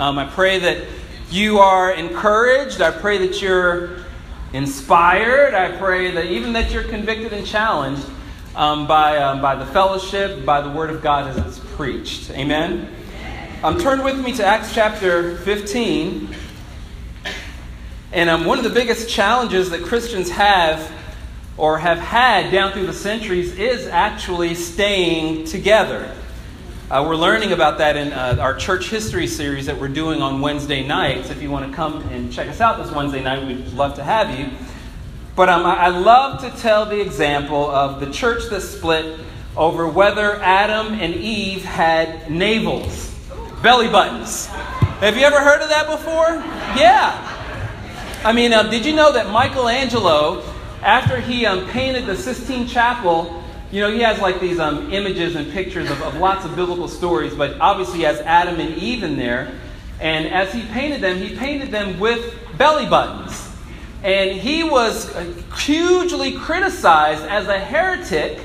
Um, I pray that you are encouraged. I pray that you're inspired. I pray that even that you're convicted and challenged um, by, um, by the fellowship, by the Word of God as it's preached. Amen. Um, turn with me to Acts chapter 15. And um, one of the biggest challenges that Christians have or have had down through the centuries is actually staying together. Uh, we're learning about that in uh, our church history series that we're doing on Wednesday nights. If you want to come and check us out this Wednesday night, we'd love to have you. But um, I love to tell the example of the church that split over whether Adam and Eve had navels, belly buttons. Have you ever heard of that before? Yeah. I mean, um, did you know that Michelangelo, after he um, painted the Sistine Chapel, you know, he has like these um, images and pictures of, of lots of biblical stories, but obviously he has Adam and Eve in there. And as he painted them, he painted them with belly buttons. And he was uh, hugely criticized as a heretic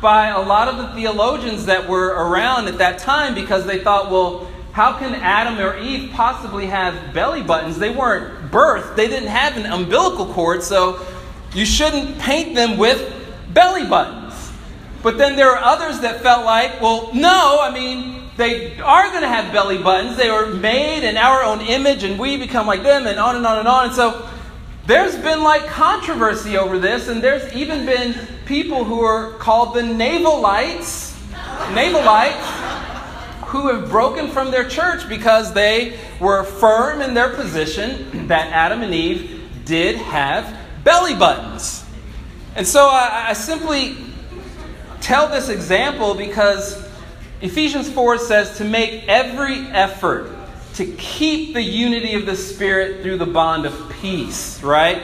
by a lot of the theologians that were around at that time because they thought, well, how can Adam or Eve possibly have belly buttons? They weren't birthed, they didn't have an umbilical cord, so you shouldn't paint them with belly buttons. But then there are others that felt like, well, no, I mean, they are going to have belly buttons. They were made in our own image, and we become like them, and on and on and on. And so there's been like controversy over this, and there's even been people who are called the Navalites, Navalites, who have broken from their church because they were firm in their position that Adam and Eve did have belly buttons. And so I, I simply tell this example because Ephesians 4 says to make every effort to keep the unity of the Spirit through the bond of peace, right?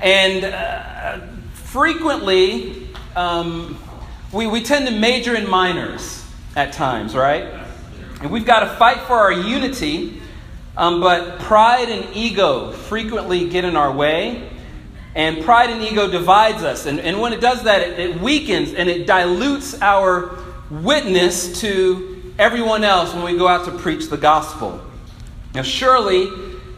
And uh, frequently, um, we, we tend to major in minors at times, right? And we've got to fight for our unity, um, but pride and ego frequently get in our way. And pride and ego divides us. And, and when it does that, it, it weakens and it dilutes our witness to everyone else when we go out to preach the gospel. Now, surely,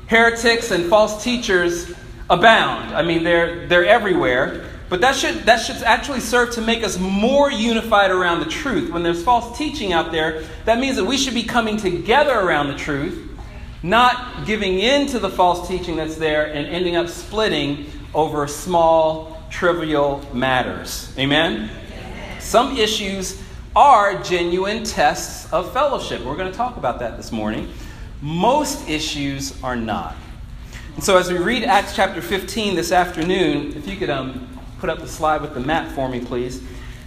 heretics and false teachers abound. I mean, they're, they're everywhere. But that should, that should actually serve to make us more unified around the truth. When there's false teaching out there, that means that we should be coming together around the truth, not giving in to the false teaching that's there and ending up splitting over small, trivial matters. Amen? Some issues are genuine tests of fellowship. We're going to talk about that this morning. Most issues are not. And so, as we read Acts chapter 15 this afternoon, if you could um, put up the slide with the map for me, please.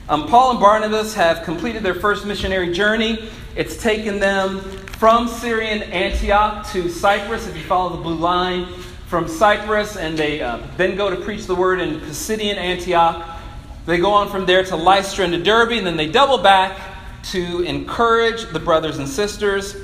Um, Paul and Barnabas have completed their first missionary journey. It's taken them from Syrian Antioch to Cyprus, if you follow the blue line from Cyprus, and they uh, then go to preach the word in Pisidian Antioch. They go on from there to Lystra and to Derbe, and then they double back to encourage the brothers and sisters,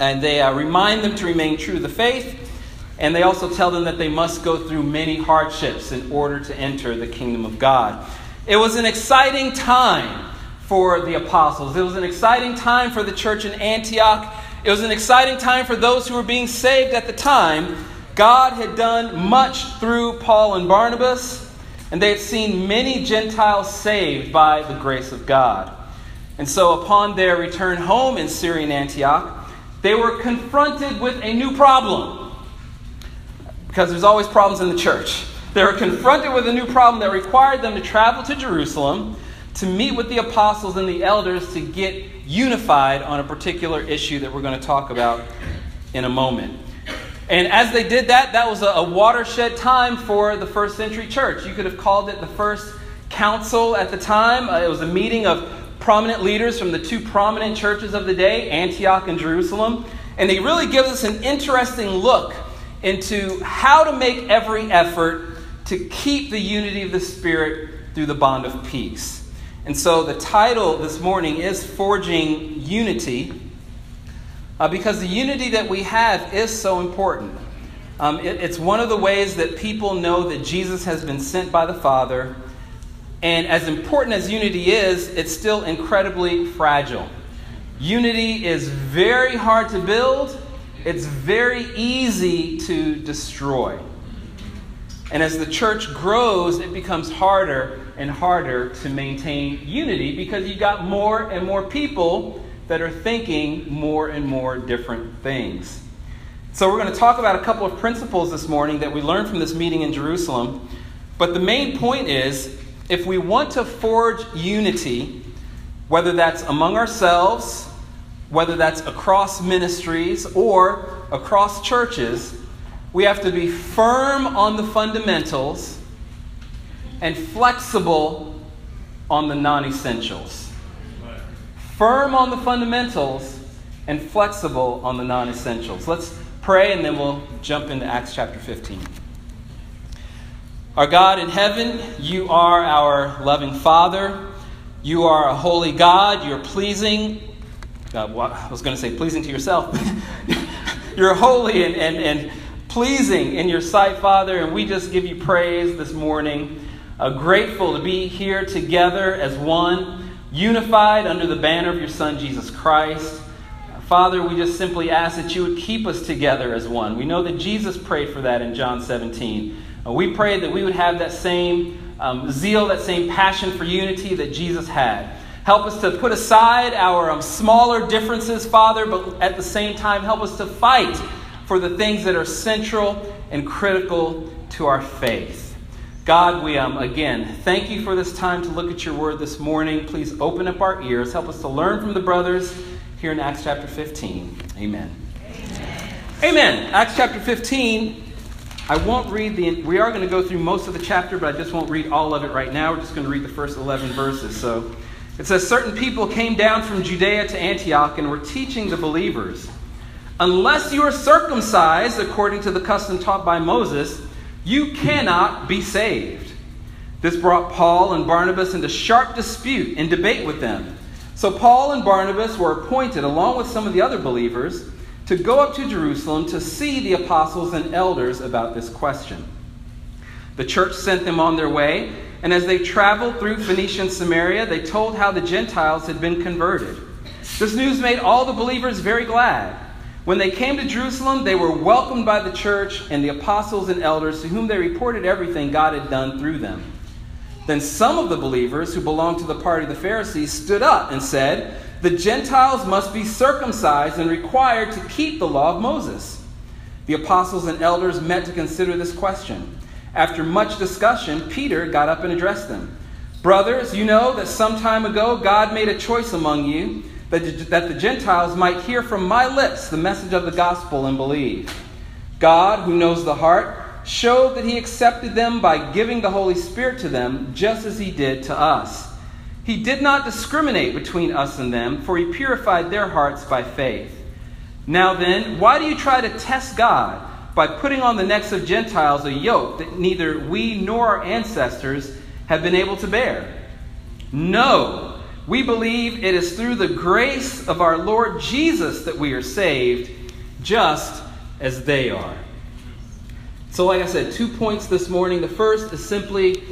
and they uh, remind them to remain true to the faith. And they also tell them that they must go through many hardships in order to enter the kingdom of God. It was an exciting time for the apostles. It was an exciting time for the church in Antioch. It was an exciting time for those who were being saved at the time God had done much through Paul and Barnabas, and they had seen many Gentiles saved by the grace of God. And so, upon their return home in Syrian Antioch, they were confronted with a new problem. Because there's always problems in the church. They were confronted with a new problem that required them to travel to Jerusalem to meet with the apostles and the elders to get unified on a particular issue that we're going to talk about in a moment. And as they did that, that was a, watershed time for the first century church. You could have called it the first council at the time. Uh, it was a meeting of prominent leaders from the two prominent churches of the day, Antioch and Jerusalem. And they really give us an interesting look into how to make every effort to keep the unity of the Spirit through the bond of peace. And so the title this morning is Forging Unity uh, because the unity that we have is so important. Um, it, it's one of the ways that people know that Jesus has been sent by the Father. And as important as unity is, it's still incredibly fragile. Unity is very hard to build, it's very easy to destroy. And as the church grows, it becomes harder and harder to maintain unity because you've got more and more people that are thinking more and more different things. So, we're going to talk about a couple of principles this morning that we learned from this meeting in Jerusalem. But the main point is if we want to forge unity, whether that's among ourselves, whether that's across ministries, or across churches, we have to be firm on the fundamentals and flexible on the non essentials. Firm on the fundamentals and flexible on the non essentials. Let's pray and then we'll jump into Acts chapter 15. Our God in heaven, you are our loving Father. You are a holy God. You're pleasing. Uh, I was going to say pleasing to yourself. You're holy and, and, and pleasing in your sight, Father, and we just give you praise this morning. Uh, grateful to be here together as one, unified under the banner of your Son, Jesus Christ. Father, we just simply ask that you would keep us together as one. We know that Jesus prayed for that in John 17. Uh, we pray that we would have that same um, zeal, that same passion for unity that Jesus had. Help us to put aside our um, smaller differences, Father, but at the same time, help us to fight for the things that are central and critical to our faith. God, we um, again thank you for this time to look at your word this morning. Please open up our ears. Help us to learn from the brothers here in Acts chapter 15. Amen. Amen. Amen. Acts chapter 15. I won't read the. We are going to go through most of the chapter, but I just won't read all of it right now. We're just going to read the first 11 verses. So it says, Certain people came down from Judea to Antioch and were teaching the believers. Unless you are circumcised according to the custom taught by Moses, you cannot be saved. This brought Paul and Barnabas into sharp dispute and debate with them. So Paul and Barnabas were appointed, along with some of the other believers, to go up to Jerusalem to see the apostles and elders about this question. The church sent them on their way, and as they traveled through Phoenicia and Samaria, they told how the Gentiles had been converted. This news made all the believers very glad. When they came to Jerusalem, they were welcomed by the church and the apostles and elders to whom they reported everything God had done through them. Then some of the believers who belonged to the party of the Pharisees stood up and said, The Gentiles must be circumcised and required to keep the law of Moses. The apostles and elders met to consider this question. After much discussion, Peter got up and addressed them. Brothers, you know that some time ago God made a choice among you that, that the Gentiles might hear from my lips the message of the gospel and believe. God, who knows the heart, showed that he accepted them by giving the Holy Spirit to them, just as he did to us. He did not discriminate between us and them, for he purified their hearts by faith. Now then, why do you try to test God by putting on the necks of Gentiles a yoke that neither we nor our ancestors have been able to bear? No. We believe it is through the grace of our Lord Jesus that we are saved, just as they are. So, like I said, two points this morning. The first is simply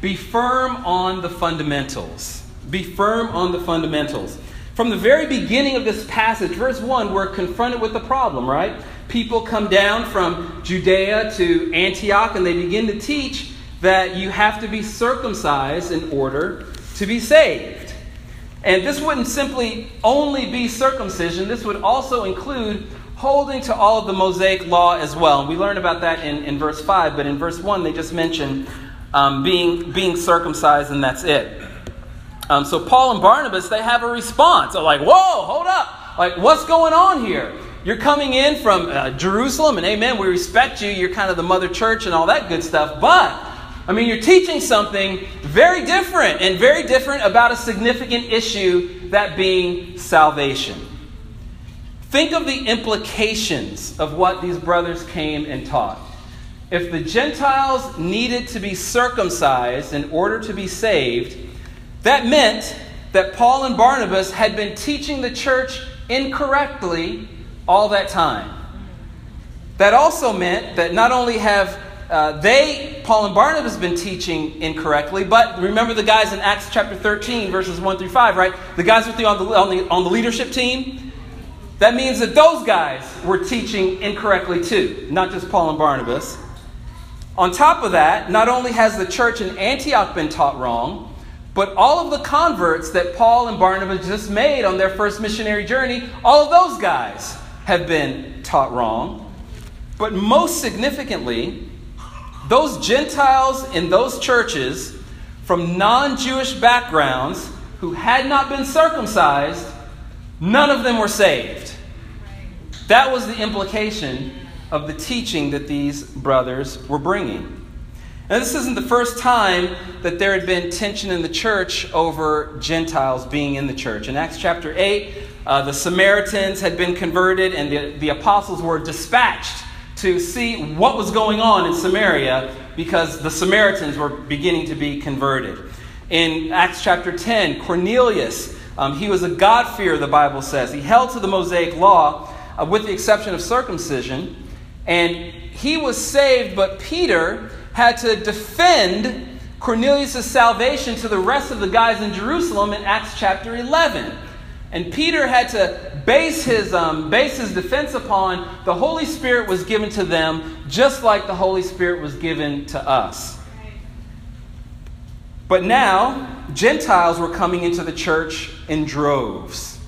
be firm on the fundamentals. Be firm on the fundamentals. From the very beginning of this passage, verse 1, we're confronted with the problem, right? People come down from Judea to Antioch and they begin to teach that you have to be circumcised in order to be saved. And this wouldn't simply only be circumcision, this would also include holding to all of the Mosaic law as well. We learn about that in, in verse 5, but in verse 1, they just mention um, being, being circumcised, and that's it. Um, so Paul and Barnabas, they have a response. They're like, whoa, hold up. Like, what's going on here? You're coming in from uh, Jerusalem, and amen, we respect you. You're kind of the mother church and all that good stuff. But I mean, you're teaching something very different and very different about a significant issue, that being salvation. Think of the implications of what these brothers came and taught. If the Gentiles needed to be circumcised in order to be saved, that meant that Paul and Barnabas had been teaching the church incorrectly all that time. That also meant that not only have uh, they, Paul and Barnabas, been teaching incorrectly. But remember the guys in Acts chapter 13, verses 1 through 5, right? The guys with you on the, on the, on the leadership team? that means that those guys were teaching incorrectly too, not just Paul and Barnabas. On top of that, not only has the church in Antioch been taught wrong, but all of the converts that Paul and Barnabas just made on their first missionary journey, all of those guys have been taught wrong. But most significantly, those Gentiles in those churches from non Jewish backgrounds who had not been circumcised, none of them were saved. That was the implication of the teaching that these brothers were bringing. Now, this isn't the first time that there had been tension in the church over Gentiles being in the church. In Acts chapter 8, uh, the Samaritans had been converted, and the, the apostles were dispatched to see what was going on in Samaria because the Samaritans were beginning to be converted. In Acts chapter 10, Cornelius, um, he was a God-fearer, the Bible says. He held to the Mosaic law, uh, with the exception of circumcision, and he was saved, but Peter had to defend Cornelius' salvation to the rest of the guys in Jerusalem in Acts chapter 11. And Peter had to base his, um, base his defense upon the Holy Spirit was given to them just like the Holy Spirit was given to us. But now, Gentiles were coming into the church in droves.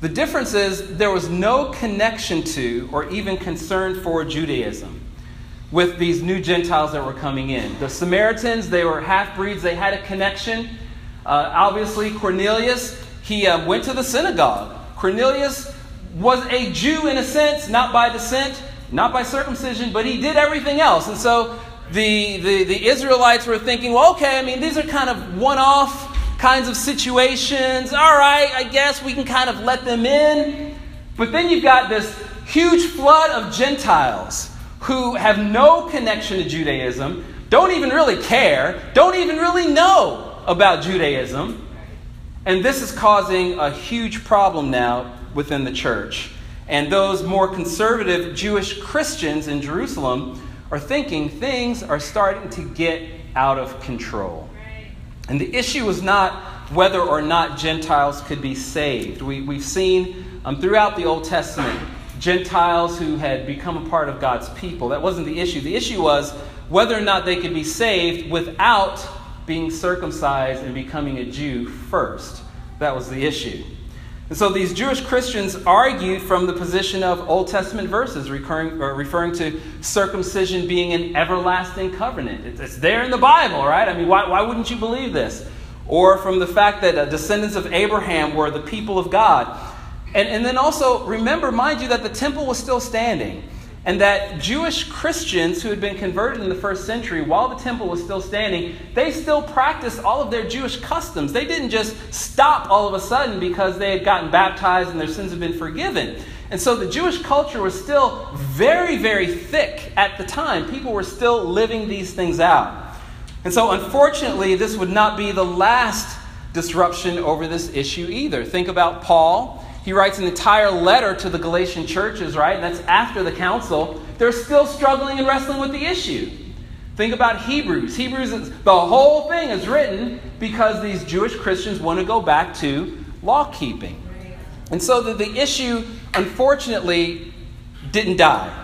The difference is there was no connection to or even concern for Judaism with these new Gentiles that were coming in. The Samaritans, they were half breeds, they had a connection. Uh, obviously, Cornelius, he uh, went to the synagogue. Cornelius was a Jew in a sense, not by descent, not by circumcision, but he did everything else. And so the, the, the Israelites were thinking, well, okay, I mean, these are kind of one off kinds of situations. All right, I guess we can kind of let them in. But then you've got this huge flood of Gentiles who have no connection to Judaism, don't even really care, don't even really know about Judaism. And this is causing a huge problem now within the church. And those more conservative Jewish Christians in Jerusalem are thinking things are starting to get out of control. And the issue is not whether or not Gentiles could be saved. We, we've seen um, throughout the Old Testament Gentiles who had become a part of God's people. That wasn't the issue. The issue was whether or not they could be saved without being circumcised and becoming a Jew first. That was the issue. And so these Jewish Christians argued from the position of Old Testament verses recurring, referring to circumcision being an everlasting covenant. It's, it's, there in the Bible, right? I mean, why, why wouldn't you believe this? Or from the fact that uh, descendants of Abraham were the people of God. And, and then also, remember, mind you, that the temple was still standing and that Jewish Christians who had been converted in the first century, while the temple was still standing, they still practiced all of their Jewish customs. They didn't just stop all of a sudden because they had gotten baptized and their sins had been forgiven. And so the Jewish culture was still very, very thick at the time. People were still living these things out. And so, unfortunately, this would not be the last disruption over this issue either. Think about Paul he writes an entire letter to the Galatian churches, right? And that's after the council. They're still struggling and wrestling with the issue. Think about Hebrews. Hebrews, is, the whole thing is written because these Jewish Christians want to go back to law keeping. And so the, the issue, unfortunately, didn't die.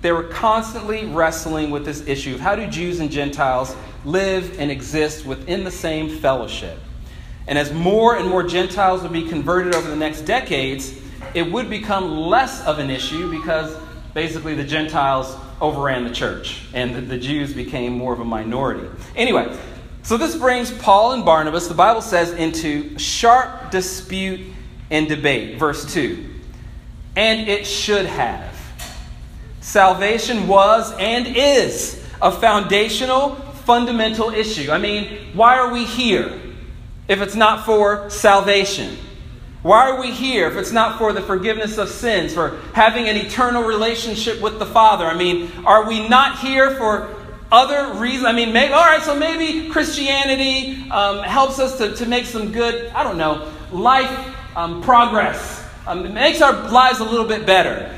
They were constantly wrestling with this issue of how do Jews and Gentiles live and exist within the same fellowship. And as more and more Gentiles would be converted over the next decades, it would become less of an issue because basically the Gentiles overran the church and the, Jews became more of a minority. Anyway, so this brings Paul and Barnabas, the Bible says, into sharp dispute and debate. Verse 2. And it should have. Salvation was and is a foundational, fundamental issue. I mean, why are we here? If it's not for salvation? Why are we here if it's not for the forgiveness of sins, for having an eternal relationship with the Father? I mean, are we not here for other reasons? I mean, maybe, all right, so maybe Christianity um, helps us to, to make some good, I don't know, life um, progress. Um, it makes our lives a little bit better.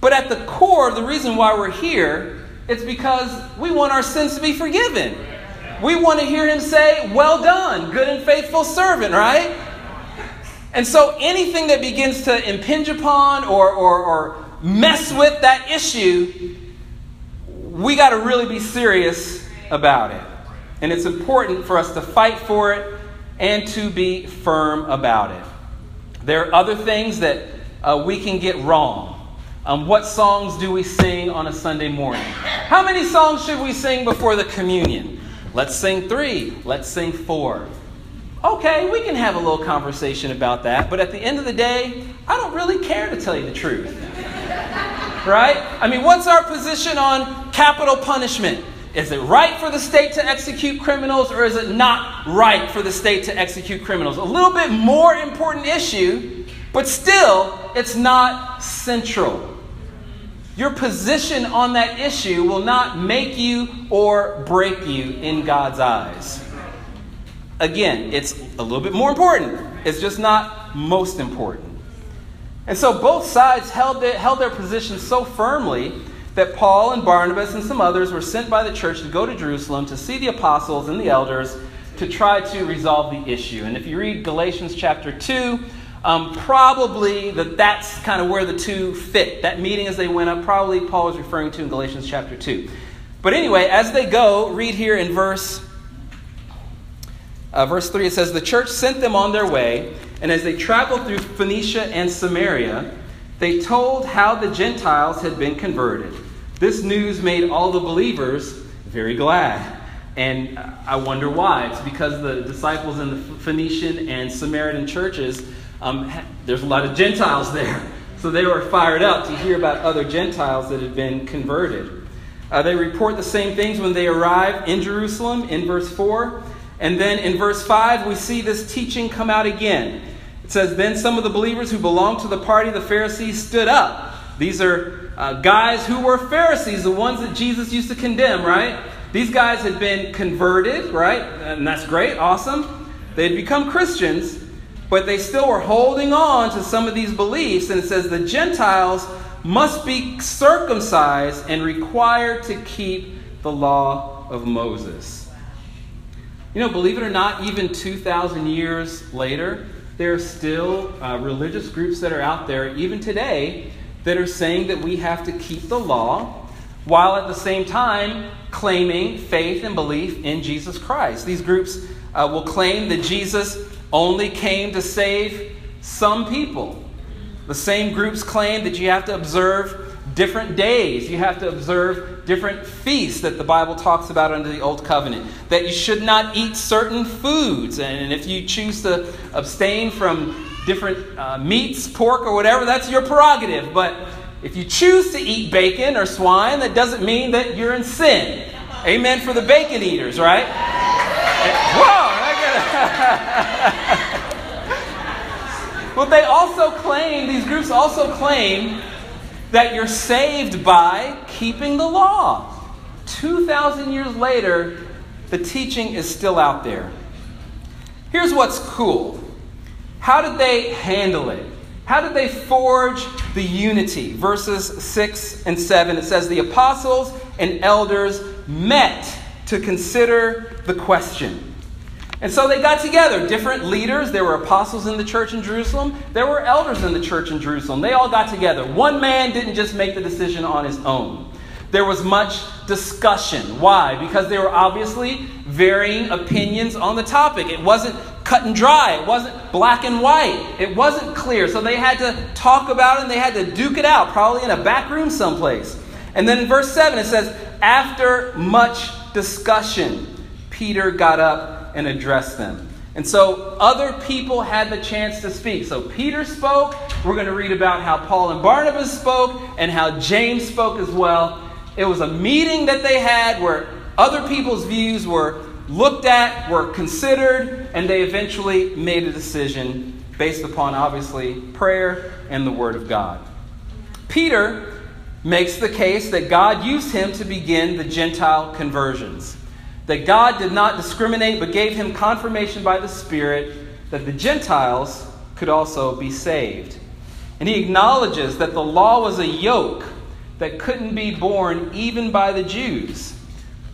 But at the core, of the reason why we're here, it's because we want our sins to be forgiven. We want to hear him say, Well done, good and faithful servant, right? And so anything that begins to impinge upon or, or, or mess with that issue, we got to really be serious about it. And it's important for us to fight for it and to be firm about it. There are other things that uh, we can get wrong. Um, what songs do we sing on a Sunday morning? How many songs should we sing before the communion? Let's sing three. Let's sing four. Okay, we can have a little conversation about that, but at the end of the day, I don't really care to tell you the truth. right? I mean, what's our position on capital punishment? Is it right for the state to execute criminals or is it not right for the state to execute criminals? A little bit more important issue, but still, it's not central. Your position on that issue will not make you or break you in God's eyes. Again, it's a little bit more important. It's just not most important. And so both sides held their, held their position so firmly that Paul and Barnabas and some others were sent by the church to go to Jerusalem to see the apostles and the elders to try to resolve the issue. And if you read Galatians chapter 2, um, probably that that's kind of where the two fit. That meeting as they went up, probably Paul was referring to in Galatians chapter 2. But anyway, as they go, read here in verse, uh, verse 3, it says, The church sent them on their way, and as they traveled through Phoenicia and Samaria, they told how the Gentiles had been converted. This news made all the believers very glad. And I wonder why. It's because the disciples in the Phoenician and Samaritan churches um, there's a lot of Gentiles there. So they were fired up to hear about other Gentiles that had been converted. Uh, they report the same things when they arrive in Jerusalem in verse 4. And then in verse 5, we see this teaching come out again. It says, Then some of the believers who belonged to the party of the Pharisees stood up. These are uh, guys who were Pharisees, the ones that Jesus used to condemn, right? These guys had been converted, right? And that's great, awesome. They had become Christians, but they still were holding on to some of these beliefs. And it says the Gentiles must be circumcised and required to keep the law of Moses. You know, believe it or not, even 2,000 years later, there are still uh, religious groups that are out there, even today, that are saying that we have to keep the law while at the same time claiming faith and belief in Jesus Christ. These groups uh, will claim that Jesus only came to save some people. The same groups claim that you have to observe different days, you have to observe different feasts that the Bible talks about under the Old Covenant, that you should not eat certain foods, and if you choose to abstain from different uh, meats, pork, or whatever, that's your prerogative. But if you choose to eat bacon or swine, that doesn't mean that you're in sin. Amen for the bacon eaters, right? Whoa! but they also claim, these groups also claim that you're saved by keeping the law. 2,000 years later, the teaching is still out there. Here's what's cool how did they handle it? How did they forge the unity? Verses 6 and 7, it says, The apostles and elders met to consider the question. And so they got together, different leaders. There were apostles in the church in Jerusalem, there were elders in the church in Jerusalem. They all got together. One man didn't just make the decision on his own. There was much discussion. Why? Because there were obviously varying opinions on the topic. It wasn't cut and dry, it wasn't black and white, it wasn't clear. So they had to talk about it and they had to duke it out, probably in a back room someplace. And then in verse 7, it says, After much discussion, Peter got up and address them. And so other people had the chance to speak. So Peter spoke. We're going to read about how Paul and Barnabas spoke and how James spoke as well. It was a meeting that they had where other people's views were looked at, were considered, and they eventually made a decision based upon obviously prayer and the Word of God. Peter makes the case that God used him to begin the Gentile conversions that God did not discriminate but gave him confirmation by the Spirit that the Gentiles could also be saved. And he acknowledges that the law was a yoke that couldn't be borne even by the Jews.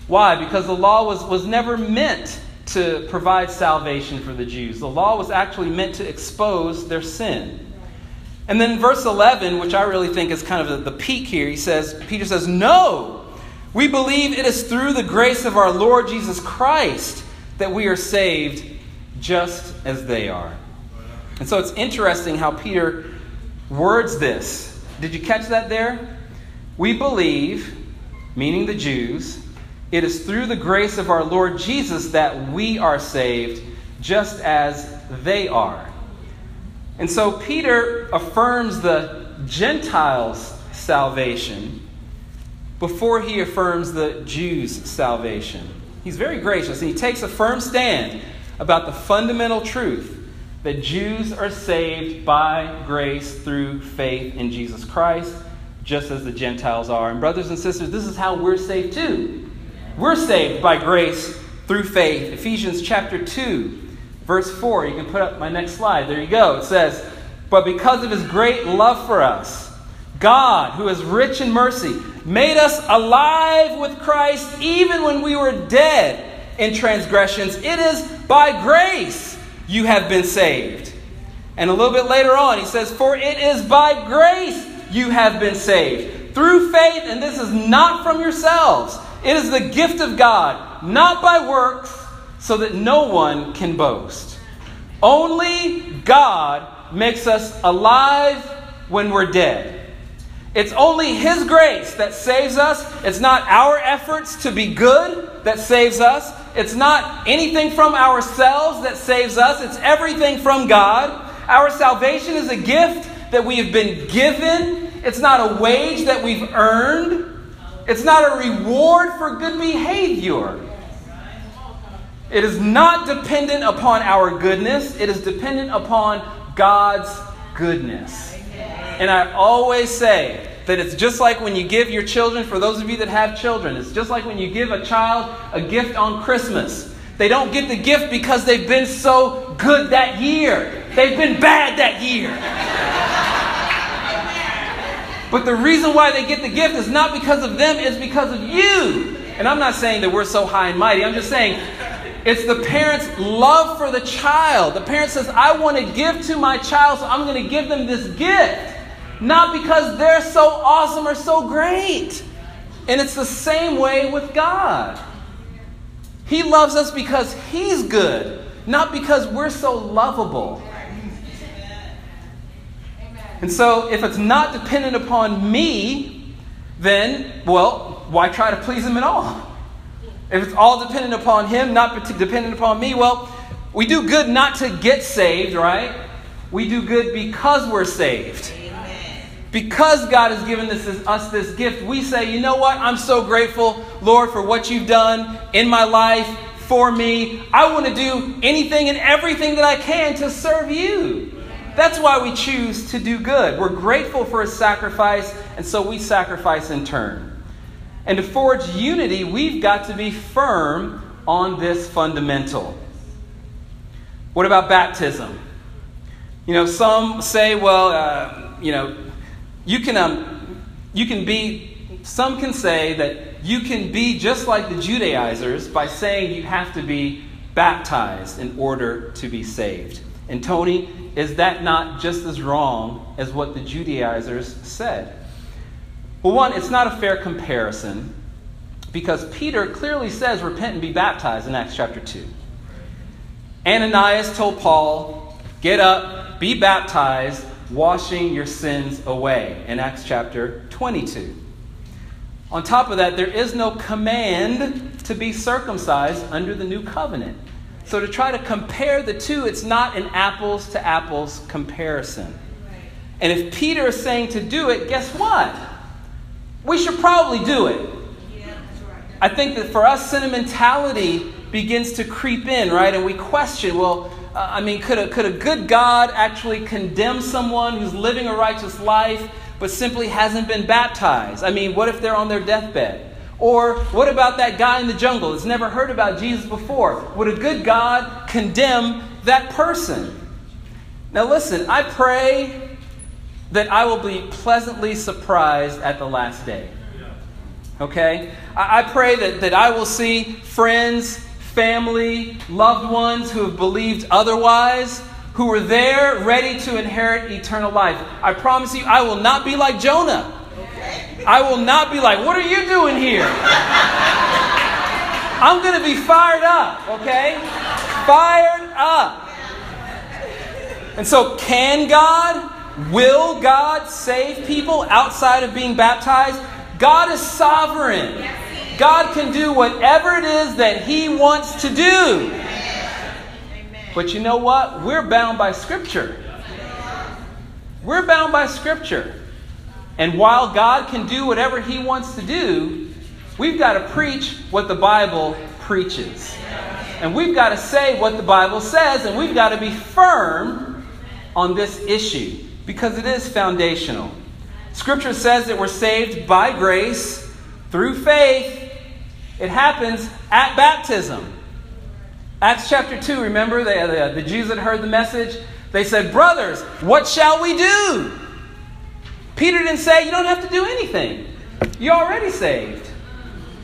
Why? Because the law was, was never meant to provide salvation for the Jews. The law was actually meant to expose their sin. And then verse 11, which I really think is kind of the, the peak here, he says, Peter says, No, we believe it is through the grace of our Lord Jesus Christ that we are saved just as they are. And so it's interesting how Peter words this. Did you catch that there? We believe, meaning the Jews, it is through the grace of our Lord Jesus that we are saved, just as they are. And so Peter affirms the Gentiles' salvation before he affirms the Jews' salvation. He's very gracious and he takes a firm stand about the fundamental truth that Jews are saved by grace through faith in Jesus Christ, just as the Gentiles are. And, brothers and sisters, this is how we're saved too. We're saved by grace through faith. Ephesians chapter 2, verse 4. You can put up my next slide. There you go. It says, But because of his great love for us, God, who is rich in mercy, made us alive with Christ even when we were dead in transgressions. It is by grace you have been saved. And a little bit later on, he says, For it is by grace you have been saved. Through faith, and this is not from yourselves. It is the gift of God, not by works, so that no one can boast. Only God makes us alive when we're dead. It's only His grace that saves us. It's not our efforts to be good that saves us. It's not anything from ourselves that saves us. It's everything from God. Our salvation is a gift that we have been given. It's not a wage that we've earned. It's not a reward for good behavior. It is not dependent upon our goodness, it is dependent upon God's goodness. And I always say that it's just like when you give your children, for those of you that have children, it's just like when you give a child a gift on Christmas. They don't get the gift because they've been so good that year, they've been bad that year. But the reason why they get the gift is not because of them, it's because of you. And I'm not saying that we're so high and mighty. I'm just saying it's the parent's love for the child. The parent says, I want to give to my child, so I'm going to give them this gift. Not because they're so awesome or so great. And it's the same way with God. He loves us because He's good, not because we're so lovable. And so, if it's not dependent upon me, then, well, why try to please Him at all? If it's all dependent upon Him, not dependent upon me, well, we do good not to get saved, right? We do good because we're saved. Because God has given this, us this gift, we say, you know what? I'm so grateful, Lord, for what you've done in my life for me. I want to do anything and everything that I can to serve you. That's why we choose to do good. We're grateful for his sacrifice, and so we sacrifice in turn. And to forge unity, we've got to be firm on this fundamental. What about baptism? You know, some say, well, uh, you know, you can, um, you can be, some can say that you can be just like the Judaizers by saying you have to be baptized in order to be saved. And Tony, is that not just as wrong as what the Judaizers said? Well, one, it's not a fair comparison because Peter clearly says, Repent and be baptized in Acts chapter 2. Ananias told Paul, Get up, be baptized, washing your sins away in Acts chapter 22. On top of that, there is no command to be circumcised under the new covenant. So to try to compare the two, it's not an apples to apples comparison. And if Peter is saying to do it, guess what? We should probably do it. I think that for us, sentimentality begins to creep in, right? And we question, well, uh, I mean, could a, could a good God actually condemn someone who's living a righteous life but simply hasn't been baptized? I mean, what if they're on their deathbed? Or what about that guy in the jungle that's never heard about Jesus before? Would a good God condemn that person? Now, listen, I pray that I will be pleasantly surprised at the last day. Okay? I, I pray that, that I will see friends, family, loved ones who have believed otherwise, who are there ready to inherit eternal life. I promise you, I will not be like Jonah. I will not be like, what are you doing here? I'm going to be fired up, okay? Fired up. And so, can God, will God save people outside of being baptized? God is sovereign. God can do whatever it is that He wants to do. But you know what? We're bound by Scripture. We're bound by Scripture. And while God can do whatever He wants to do, we've got to preach what the Bible preaches. And we've got to say what the Bible says, and we've got to be firm on this issue because it is foundational. Scripture says that we're saved by grace through faith. It happens at baptism. Acts chapter 2, remember uh, the, the, the Jews that heard the message? They said, Brothers, what shall we do? Peter didn't say, You don't have to do anything. You're already saved.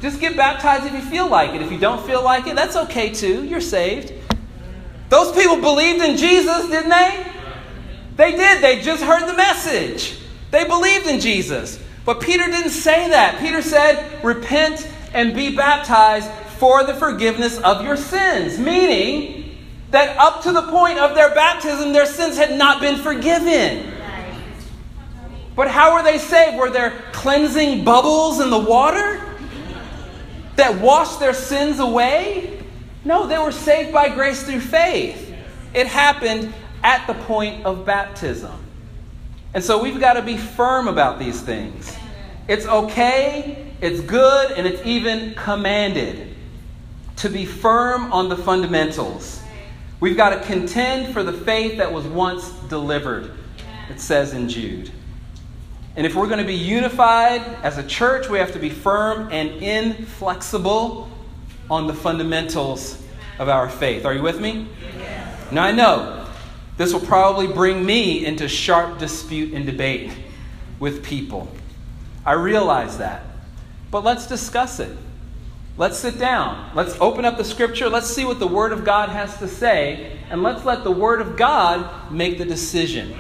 Just get baptized if you feel like it. If you don't feel like it, that's okay too. You're saved. Those people believed in Jesus, didn't they? They did. They just heard the message. They believed in Jesus. But Peter didn't say that. Peter said, Repent and be baptized for the forgiveness of your sins. Meaning that up to the point of their baptism, their sins had not been forgiven. But how were they saved? Were there cleansing bubbles in the water that washed their sins away? No, they were saved by grace through faith. It happened at the point of baptism. And so we've got to be firm about these things. It's okay, it's good, and it's even commanded to be firm on the fundamentals. We've got to contend for the faith that was once delivered, it says in Jude. And if we're going to be unified as a church, we have to be firm and inflexible on the fundamentals of our faith. Are you with me? Yes. Now, I know this will probably bring me into sharp dispute and debate with people. I realize that. But let's discuss it. Let's sit down. Let's open up the scripture. Let's see what the Word of God has to say. And let's let the Word of God make the decision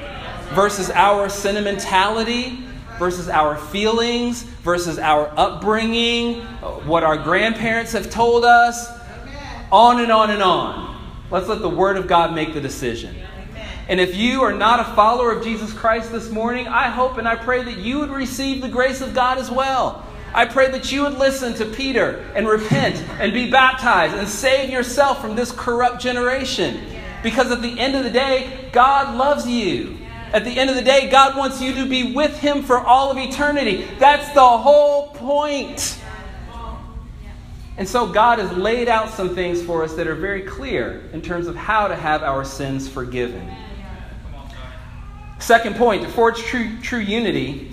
versus our sentimentality versus our feelings versus our upbringing, what our grandparents have told us, on and on and on. Let's let the Word of God make the decision. And if you are not a follower of Jesus Christ this morning, I hope and I pray that you would receive the grace of God as well. I pray that you would listen to Peter and repent and be baptized and save yourself from this corrupt generation. Because at the end of the day, God loves you. At the end of the day, God wants you to be with Him for all of eternity. That's the whole point. And so, God has laid out some things for us that are very clear in terms of how to have our sins forgiven. Second point to forge true, true unity,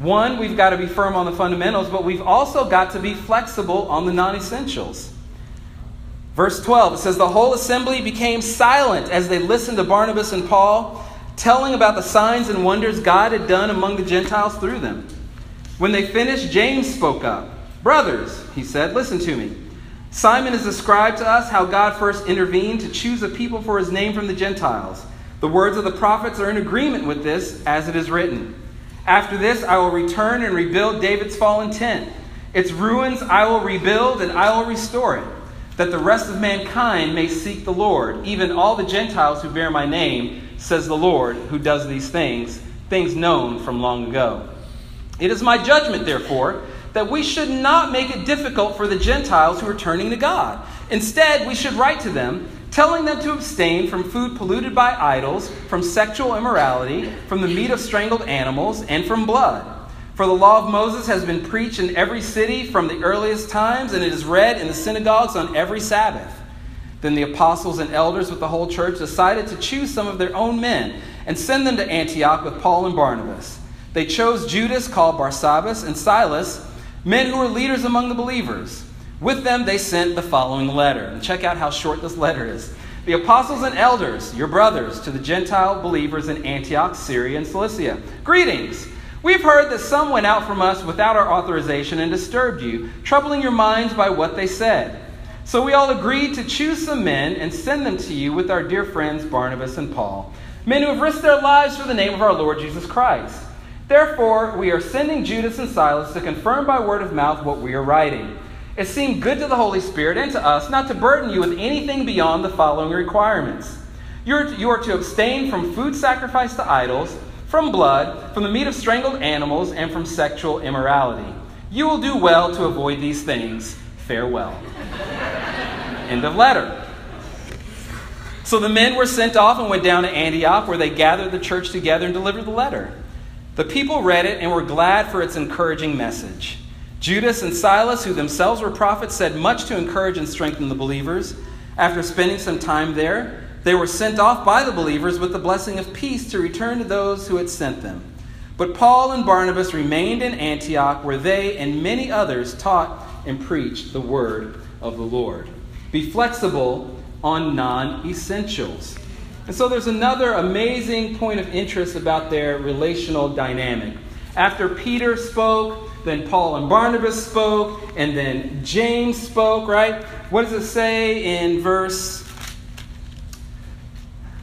one, we've got to be firm on the fundamentals, but we've also got to be flexible on the non essentials. Verse 12, it says, The whole assembly became silent as they listened to Barnabas and Paul telling about the signs and wonders God had done among the Gentiles through them. When they finished, James spoke up. Brothers, he said, listen to me. Simon has described to us how God first intervened to choose a people for his name from the Gentiles. The words of the prophets are in agreement with this, as it is written. After this, I will return and rebuild David's fallen tent. Its ruins I will rebuild and I will restore it, that the rest of mankind may seek the Lord, even all the Gentiles who bear my name says the Lord, who does these things, things known from long ago. It is my judgment, therefore, that we should not make it difficult for the Gentiles who are turning to God. Instead, we should write to them, telling them to abstain from food polluted by idols, from sexual immorality, from the meat of strangled animals, and from blood. For the law of Moses has been preached in every city from the earliest times, and it is read in the synagogues on every Sabbath. Then the apostles and elders with the whole church decided to choose some of their own men and send them to Antioch with Paul and Barnabas. They chose Judas, called Barsabbas, and Silas, men who were leaders among the believers. With them, they sent the following letter. And check out how short this letter is. The apostles and elders, your brothers, to the Gentile believers in Antioch, Syria, and Cilicia. Greetings. We've heard that some went out from us without our authorization and disturbed you, troubling your minds by what they said. So we all agreed to choose some men and send them to you with our dear friends Barnabas and Paul, men who have risked their lives for the name of our Lord Jesus Christ. Therefore, we are sending Judas and Silas to confirm by word of mouth what we are writing. It seemed good to the Holy Spirit and to us not to burden you with anything beyond the following requirements. You are, to, you are to abstain from food sacrificed to idols, from blood, from the meat of strangled animals, and from sexual immorality. You will do well to avoid these things. Farewell. End of letter. So the men were sent off and went down to Antioch, where they gathered the church together and delivered the letter. The people read it and were glad for its encouraging message. Judas and Silas, who themselves were prophets, said much to encourage and strengthen the believers. After spending some time there, they were sent off by the believers with the blessing of peace to return to those who had sent them. But Paul and Barnabas remained in Antioch, where they and many others taught and preached the word of the Lord. Be flexible on non essentials. And so there's another amazing point of interest about their relational dynamic. After Peter spoke, then Paul and Barnabas spoke, and then James spoke, right? What does it say in verse,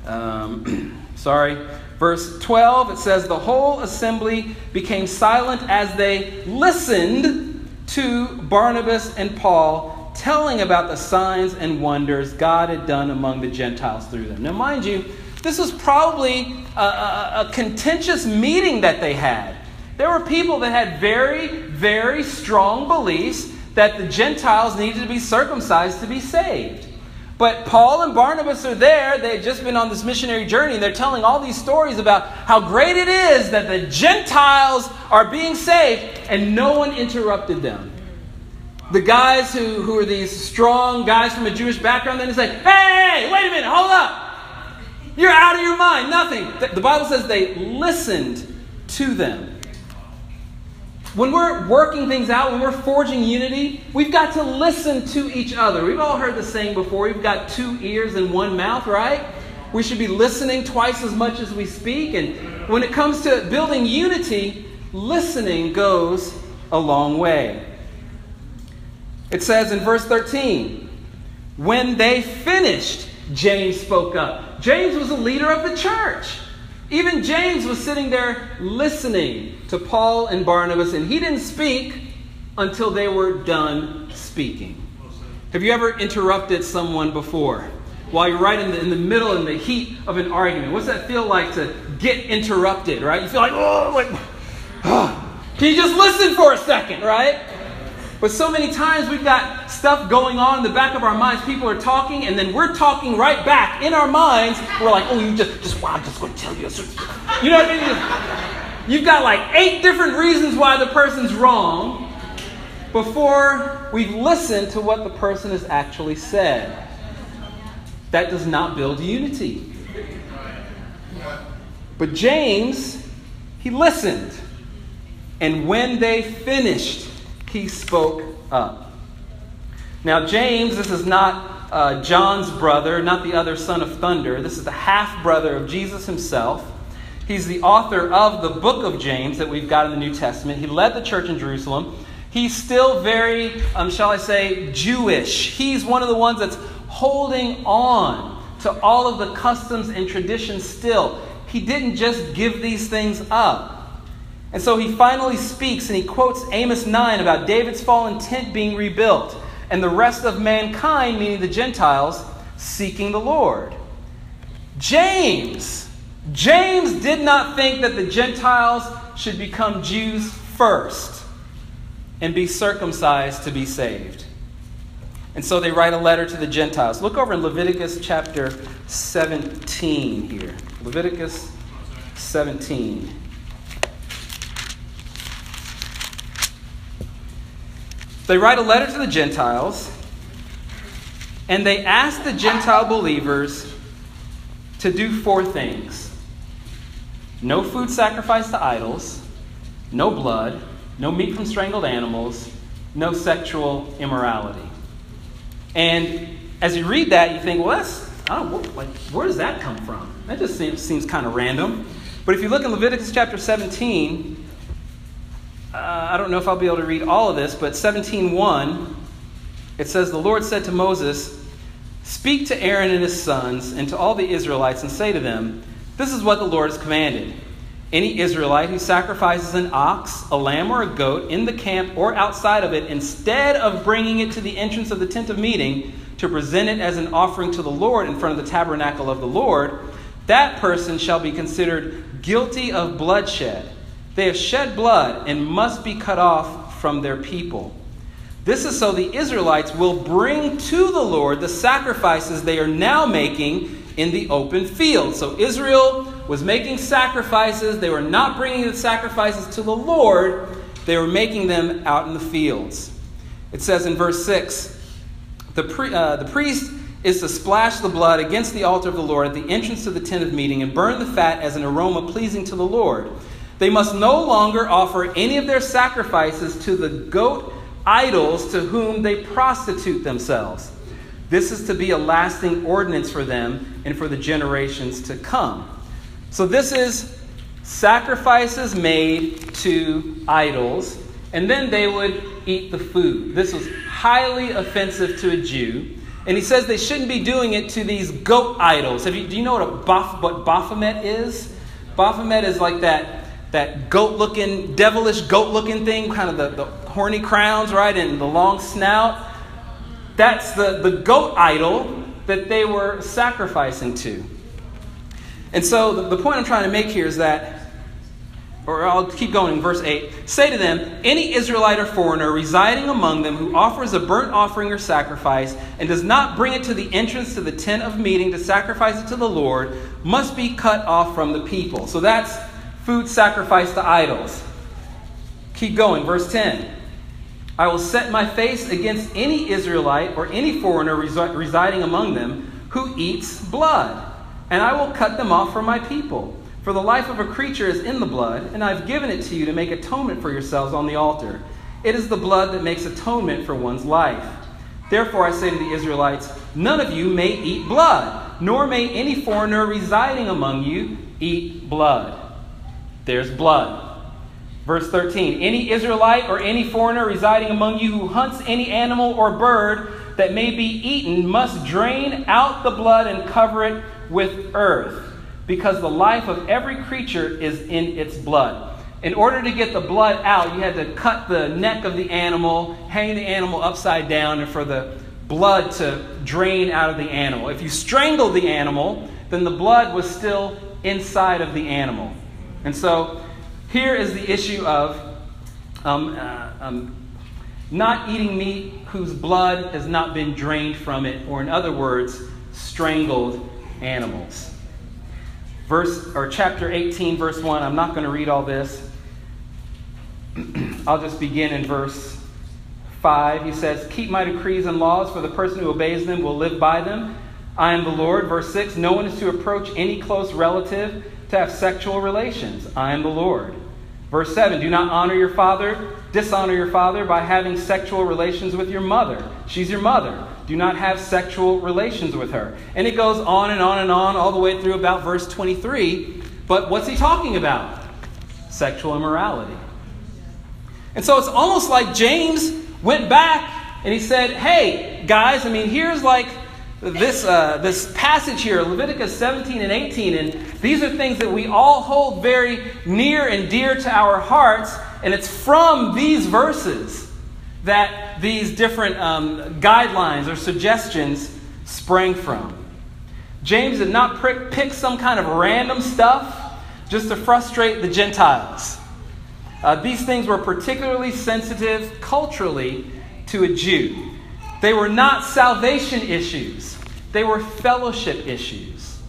um, sorry, verse 12? It says, The whole assembly became silent as they listened to Barnabas and Paul telling about the signs and wonders God had done among the Gentiles through them. Now, mind you, this was probably a, a, a, contentious meeting that they had. There were people that had very, very strong beliefs that the Gentiles needed to be circumcised to be saved. But Paul and Barnabas are there. They had just been on this missionary journey. And they're telling all these stories about how great it is that the Gentiles are being saved, and no one interrupted them the guys who, who are these strong guys from a Jewish background, then they say, hey, wait a minute, hold up. You're out of your mind. Nothing. The Bible says they listened to them. When we're working things out, when we're forging unity, we've got to listen to each other. We've all heard the saying before we've got two ears and one mouth, right? We should be listening twice as much as we speak. And when it comes to building unity, listening goes a long way. It says in verse 13, when they finished, James spoke up. James was a leader of the church. Even James was sitting there listening to Paul and Barnabas, and he didn't speak until they were done speaking. Have you ever interrupted someone before? While you're right in the, in the middle, in the heat of an argument. What's that feel like to get interrupted, right? You feel like, oh, like, oh. can you just listen for a second, right? But so many times we've got stuff going on in the back of our minds. People are talking, and then we're talking right back in our minds. We're like, oh, you just, just, wow, I'm just going to tell you. You know what I mean? You've got like eight different reasons why the person's wrong before we've listened to what the person has actually said. That does not build unity. But James, he listened. And when they finished, he spoke up. Now, James, this is not uh, John's brother, not the other son of thunder. This is the half brother of Jesus himself. He's the author of the book of James that we've got in the New Testament. He led the church in Jerusalem. He's still very, um, shall I say, Jewish. He's one of the ones that's holding on to all of the customs and traditions still. He didn't just give these things up. And so he finally speaks and he quotes Amos 9 about David's fallen tent being rebuilt and the rest of mankind, meaning the Gentiles, seeking the Lord. James, James did not think that the Gentiles should become Jews first and be circumcised to be saved. And so they write a letter to the Gentiles. Look over in Leviticus chapter 17 here. Leviticus 17. They write a letter to the Gentiles, and they ask the Gentile believers to do four things no food sacrificed to idols, no blood, no meat from strangled animals, no sexual immorality. And as you read that, you think, well, that's, I don't like, where does that come from? That just seems, seems kind of random. But if you look in Leviticus chapter 17, uh, I don't know if I'll be able to read all of this, but 17.1, it says, The Lord said to Moses, Speak to Aaron and his sons and to all the Israelites and say to them, This is what the Lord has commanded. Any Israelite who sacrifices an ox, a lamb, or a goat in the camp or outside of it, instead of bringing it to the entrance of the tent of meeting to present it as an offering to the Lord in front of the tabernacle of the Lord, that person shall be considered guilty of bloodshed. They have shed blood and must be cut off from their people. This is so the Israelites will bring to the Lord the sacrifices they are now making in the open field. So Israel was making sacrifices. They were not bringing the sacrifices to the Lord, they were making them out in the fields. It says in verse 6 the, pri- uh, the priest is to splash the blood against the altar of the Lord at the entrance to the tent of meeting and burn the fat as an aroma pleasing to the Lord. They must no longer offer any of their sacrifices to the goat idols to whom they prostitute themselves. This is to be a lasting ordinance for them and for the generations to come. So, this is sacrifices made to idols, and then they would eat the food. This was highly offensive to a Jew. And he says they shouldn't be doing it to these goat idols. You, do you know what, a Baph, what Baphomet is? Baphomet is like that, that goat looking, devilish goat looking thing, kind of the, the horny crowns, right, and the long snout. That's the, the goat idol that they were sacrificing to. And so the, the point I'm trying to make here is that or I'll keep going in verse 8. Say to them, Any Israelite or foreigner residing among them who offers a burnt offering or sacrifice and does not bring it to the entrance to the tent of meeting to sacrifice it to the Lord must be cut off from the people. So that's food sacrificed to idols. Keep going, verse 10. I will set my face against any Israelite or any foreigner resi- residing among them who eats blood, and I will cut them off from my people. For the life of a creature is in the blood, and I've given it to you to make atonement for yourselves on the altar. It is the blood that makes atonement for one's life. Therefore, I say to the Israelites, none of you may eat blood, nor may any foreigner residing among you eat blood. There's blood. Verse 13 Any Israelite or any foreigner residing among you who hunts any animal or bird that may be eaten must drain out the blood and cover it with earth because the life of every creature is in its blood. In order to get the blood out, you had to cut the neck of the animal, hang the animal upside down, and for the blood to drain out of the animal. If you strangled the animal, then the blood was still inside of the animal. And so here is the issue of um, uh, um, not eating meat whose blood has not been drained from it, or in other words, strangled animals. Verse or chapter 18 verse 1 i'm not going to read all this. I'll just begin in verse 5 he says keep my decrees and laws for the person who obeys them will live by them. I am the lord. Verse 6 no one is to approach any close relative to have sexual relations. I am the lord verse 7 do not honor your father dishonor your father by having sexual relations with your mother she's your mother do not have sexual relations with her. And it goes on and on and on, all the way through about verse 23. But what's he talking about? Sexual immorality. And so it's almost like James went back and he said, Hey, guys, I mean, here's like this, uh, this passage here, Leviticus 17 and 18, and these are things that we all hold very near and dear to our hearts, and it's from these verses that these different um, guidelines or suggestions sprang from. James did not pick some kind of random stuff just to frustrate the Gentiles. Uh, these things were particularly sensitive culturally to a Jew. They were not salvation issues, they were fellowship issues.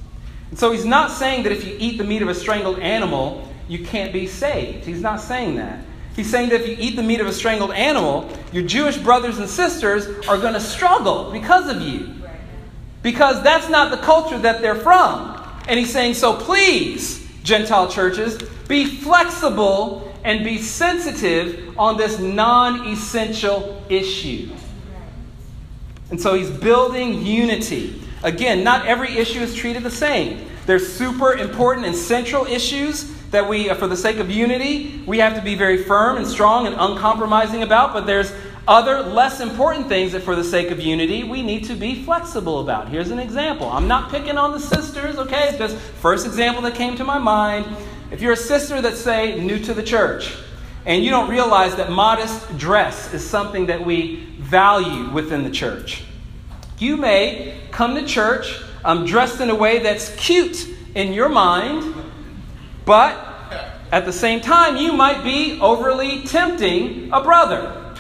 And so he's not saying that if you eat the meat of a strangled animal, you can't be saved. He's not saying that. He's saying that if you eat the meat of a strangled animal, your Jewish brothers and sisters are going to struggle because of you. Because that's not the culture that they're from. And he's saying, so please, Gentile churches, be flexible and be sensitive on this non essential issue. And so he's building unity. Again, not every issue is treated the same. There's super important and central issues that we, uh, for the sake of unity, we have to be very firm and strong and uncompromising about, but there's other less important things that, for the sake of unity, we need to be flexible about. Here's an example. I'm not picking on the sisters, okay? It's just first example that came to my mind. If you're a sister that's, say, new to the church, and you don't realize that modest dress is something that we value within the church, you may come to church um, dressed in a way that's cute in your mind, but at the same time, you might be overly tempting a brother.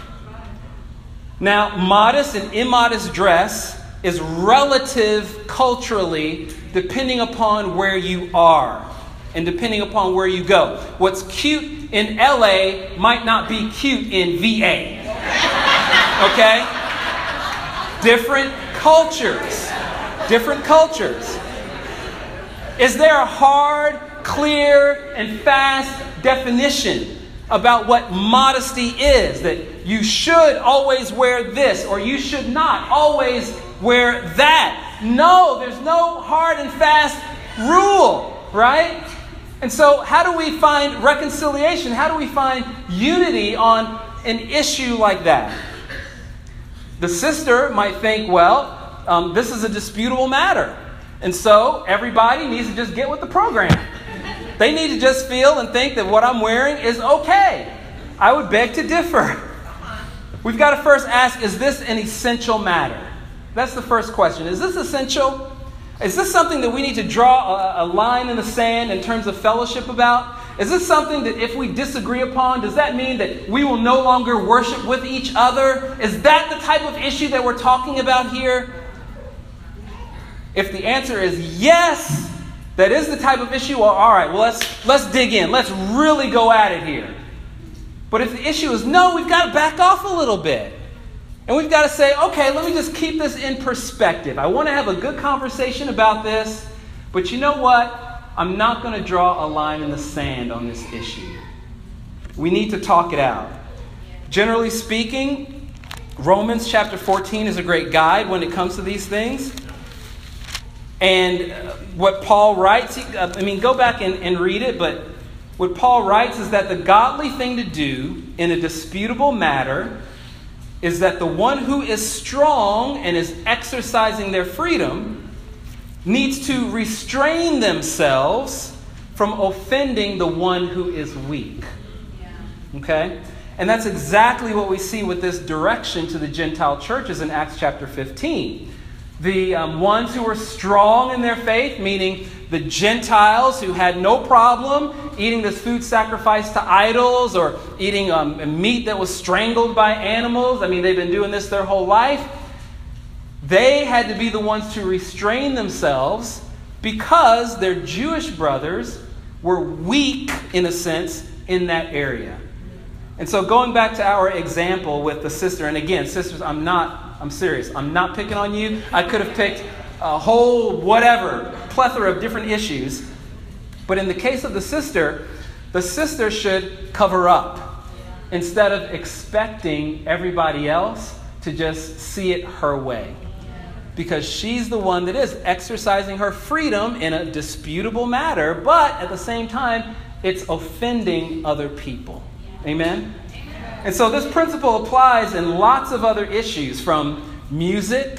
Now, modest and immodest dress is relative culturally depending upon where you are and depending upon where you go. What's cute in LA might not be cute in VA. Okay? Different cultures. Different cultures. Is there a hard, clear, and fast definition about what modesty is? That you should always wear this, or you should not always wear that. No, there's no hard and fast rule, right? And so, how do we find reconciliation? How do we find unity on an issue like that? The sister might think, well, um, this is a disputable matter. And so, everybody needs to just get with the program. They need to just feel and think that what I'm wearing is okay. I would beg to differ. We've got to first ask is this an essential matter? That's the first question. Is this essential? Is this something that we need to draw a, a, line in the sand in terms of fellowship about? Is this something that if we disagree upon, does that mean that we will no longer worship with each other? Is that the type of issue that we're talking about here? If the answer is yes, that is the type of issue, well, all right, well, let's, let's dig in. Let's really go at it here. But if the issue is no, we've got to back off a little bit. And we've got to say, okay, let me just keep this in perspective. I want to have a good conversation about this, but you know what? I'm not going to draw a line in the sand on this issue. We need to talk it out. Generally speaking, Romans chapter 14 is a great guide when it comes to these things. And uh, what Paul writes, uh, I mean, go back and, and read it, but what Paul writes is that the godly thing to do in a disputable matter is that the one who is strong and is exercising their freedom needs to restrain themselves from offending the one who is weak. Okay? And that's exactly what we see with this direction to the Gentile churches in Acts chapter 15 the um, ones who were strong in their faith, meaning the Gentiles who had no problem eating this food sacrificed to idols or eating um, meat that was strangled by animals. I mean, they've been doing this their whole life. They had to be the ones to restrain themselves because their Jewish brothers were weak, in a sense, in that area. And so, going back to our example with the sister, and again, sisters, I'm not I'm serious. I'm not picking on you. I could have picked a whole whatever, plethora of different issues. But in the case of the sister, the sister should cover up instead of expecting everybody else to just see it her way. Because she's the one that is exercising her freedom in a disputable matter, but at the same time, it's offending other people. Amen? And so this principle applies in lots of other issues from music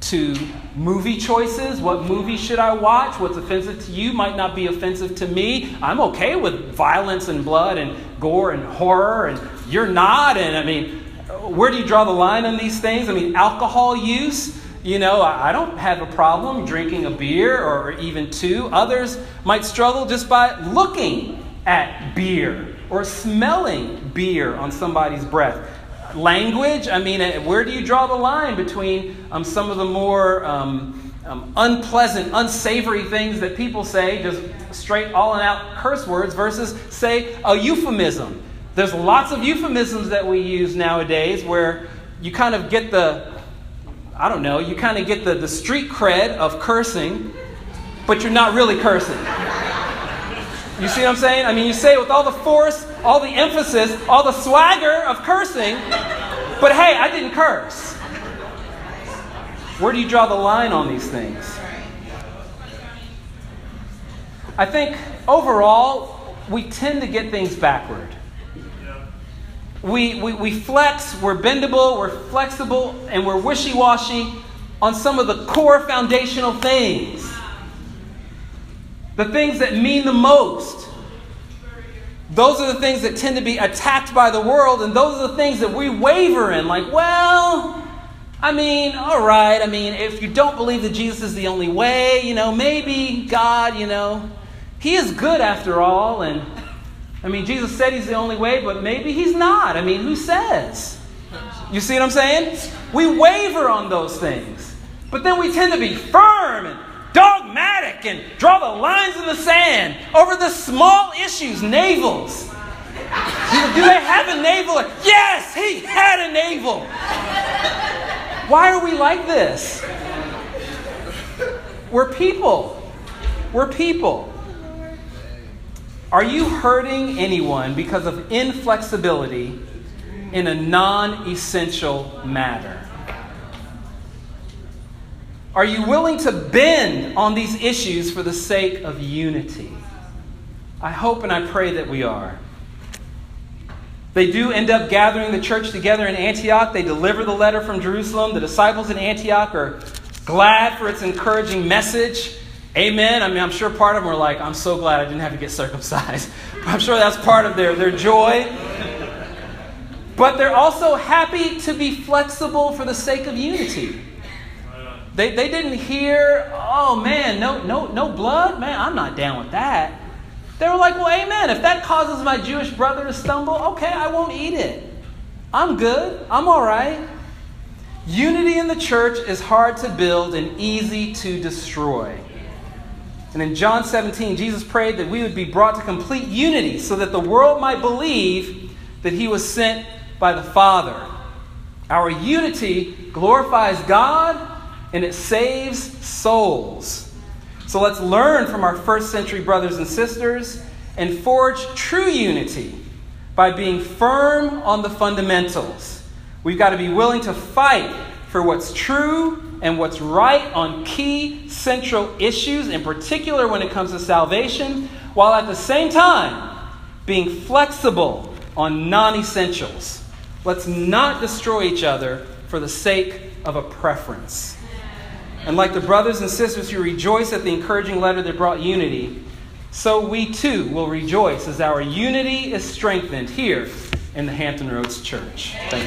to movie choices. What movie should I watch? What's offensive to you might not be offensive to me. I'm okay with violence and blood and gore and horror, and you're not. And I mean, where do you draw the line on these things? I mean, alcohol use. You know, I don't have a problem drinking a beer or even two. Others might struggle just by looking at beer or smelling beer on somebody's breath. Language, I mean, uh, where do you draw the line between um, some of the more um, um, unpleasant, unsavory things that people say, just straight all and out curse words, versus, say, a euphemism? There's lots of euphemisms that we use nowadays where you kind of get the, I don't know, you kind of get the, the street cred of cursing, but you're not really cursing. You see what I'm saying? I mean, you say it with all the force, all the emphasis, all the swagger of cursing, but hey, I didn't curse. Where do you draw the line on these things? I think overall, we tend to get things backward. We, we, we flex, we're bendable, we're flexible, and we're wishy washy on some of the core foundational things. The things that mean the most. Those are the things that tend to be attacked by the world, and those are the things that we waver in. Like, well, I mean, all right. I mean, if you don't believe that Jesus is the only way, you know, maybe God, you know, He is good after all. And I mean, Jesus said He's the only way, but maybe He's not. I mean, who says? You see what I'm saying? We waver on those things. But then we tend to be firm and dogmatic and draw the lines in the sand over the small issues, navels. Do they have a navel? Yes, he had a navel. Why are we like this? We're people. We're people. Are you hurting anyone because of inflexibility in a non essential matter? Are you willing to bend on these issues for the sake of unity? I hope and I pray that we are. They do end up gathering the church together in Antioch. They deliver the letter from Jerusalem. The disciples in Antioch are glad for its encouraging message. Amen. I mean, I'm sure part of them are like, I'm so glad I didn't have to get circumcised. I'm sure that's part of their, their joy. But they're also happy to be flexible for the sake of unity. They, they didn't hear, oh man, no, no, no blood? Man, I'm not down with that. They were like, well, amen. If that causes my Jewish brother to stumble, okay, I won't eat it. I'm good. I'm all right. Unity in the church is hard to build and easy to destroy. And in John 17, Jesus prayed that we would be brought to complete unity so that the world might believe that he was sent by the Father. Our unity glorifies God and it saves souls. So let's learn from our first century brothers and sisters and forge true unity by being firm on the fundamentals. We've got to be willing to fight for what's true and what's right on key central issues, in particular when it comes to salvation, while at the same time being flexible on non essentials. Let's not destroy each other for the sake of a preference. And like the brothers and sisters who rejoice at the encouraging letter that brought unity, so we too will rejoice as our unity is strengthened here in the Hampton Roads Church. Thank you.